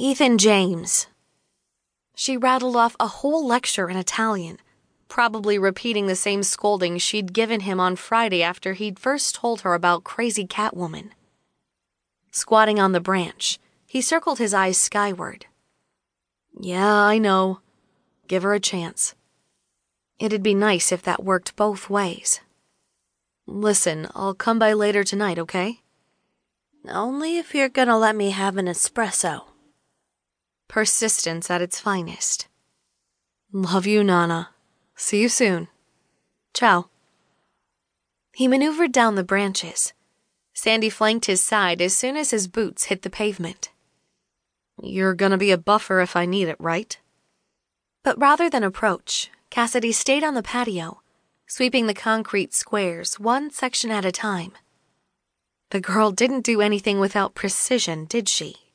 Ethan James. She rattled off a whole lecture in Italian, probably repeating the same scolding she'd given him on Friday after he'd first told her about crazy Catwoman. Squatting on the branch, he circled his eyes skyward. Yeah, I know. Give her a chance. It'd be nice if that worked both ways. Listen, I'll come by later tonight, okay? Only if you're gonna let me have an espresso. Persistence at its finest. Love you, Nonna. See you soon. Ciao. He maneuvered down the branches. Sandy flanked his side as soon as his boots hit the pavement. You're gonna be a buffer if I need it, right? But rather than approach, Cassidy stayed on the patio, sweeping the concrete squares one section at a time. The girl didn't do anything without precision, did she?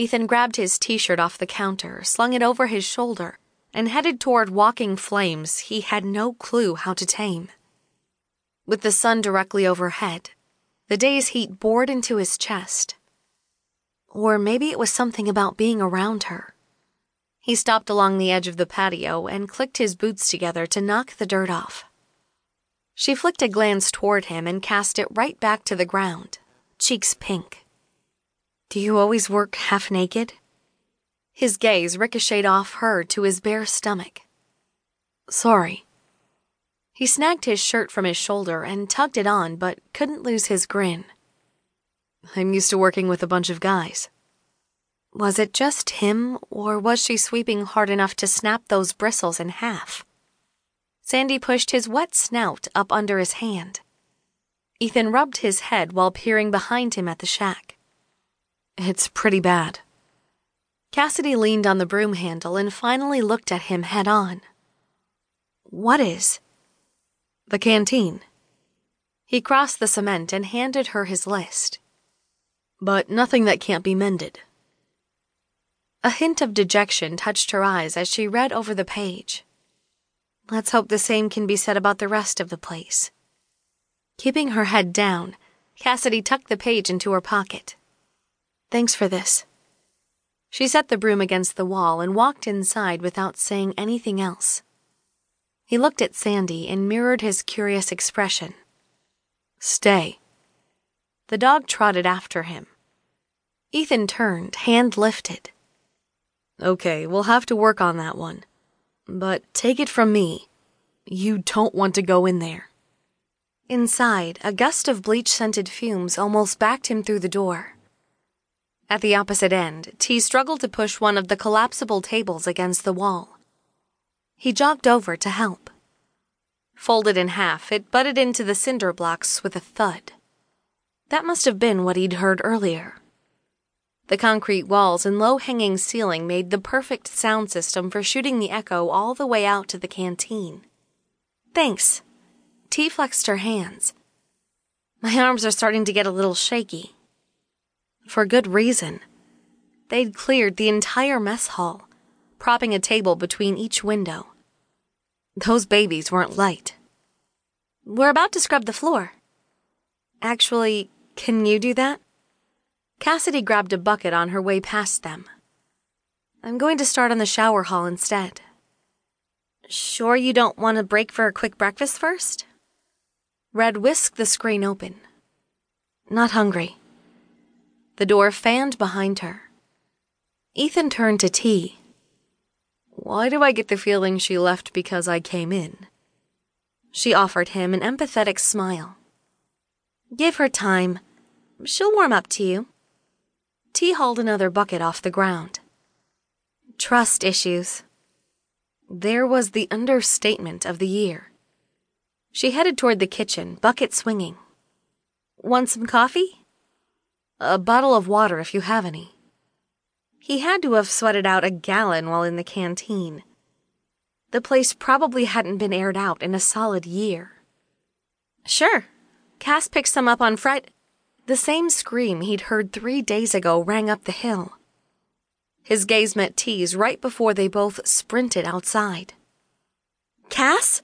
Ethan grabbed his t shirt off the counter, slung it over his shoulder, and headed toward walking flames he had no clue how to tame. With the sun directly overhead, the day's heat bored into his chest. Or maybe it was something about being around her. He stopped along the edge of the patio and clicked his boots together to knock the dirt off. She flicked a glance toward him and cast it right back to the ground, cheeks pink. Do you always work half naked? His gaze ricocheted off her to his bare stomach. Sorry. He snagged his shirt from his shoulder and tugged it on, but couldn't lose his grin. I'm used to working with a bunch of guys. Was it just him, or was she sweeping hard enough to snap those bristles in half? Sandy pushed his wet snout up under his hand. Ethan rubbed his head while peering behind him at the shack. It's pretty bad. Cassidy leaned on the broom handle and finally looked at him head on. What is? The canteen. He crossed the cement and handed her his list. But nothing that can't be mended. A hint of dejection touched her eyes as she read over the page. Let's hope the same can be said about the rest of the place. Keeping her head down, Cassidy tucked the page into her pocket. Thanks for this. She set the broom against the wall and walked inside without saying anything else. He looked at Sandy and mirrored his curious expression. Stay. The dog trotted after him. Ethan turned, hand lifted. Okay, we'll have to work on that one. But take it from me, you don't want to go in there. Inside, a gust of bleach scented fumes almost backed him through the door. At the opposite end, T struggled to push one of the collapsible tables against the wall. He jogged over to help. Folded in half, it butted into the cinder blocks with a thud. That must have been what he'd heard earlier. The concrete walls and low hanging ceiling made the perfect sound system for shooting the echo all the way out to the canteen. Thanks. T flexed her hands. My arms are starting to get a little shaky. For good reason. They'd cleared the entire mess hall, propping a table between each window. Those babies weren't light. We're about to scrub the floor. Actually, can you do that? Cassidy grabbed a bucket on her way past them. I'm going to start on the shower hall instead. Sure you don't want to break for a quick breakfast first? Red whisked the screen open. Not hungry. The door fanned behind her. Ethan turned to T. Why do I get the feeling she left because I came in? She offered him an empathetic smile. Give her time. She'll warm up to you. T hauled another bucket off the ground. Trust issues. There was the understatement of the year. She headed toward the kitchen, bucket swinging. Want some coffee? A bottle of water if you have any. He had to have sweated out a gallon while in the canteen. The place probably hadn't been aired out in a solid year. Sure. Cass picked some up on Friday. The same scream he'd heard three days ago rang up the hill. His gaze met T's right before they both sprinted outside. Cass?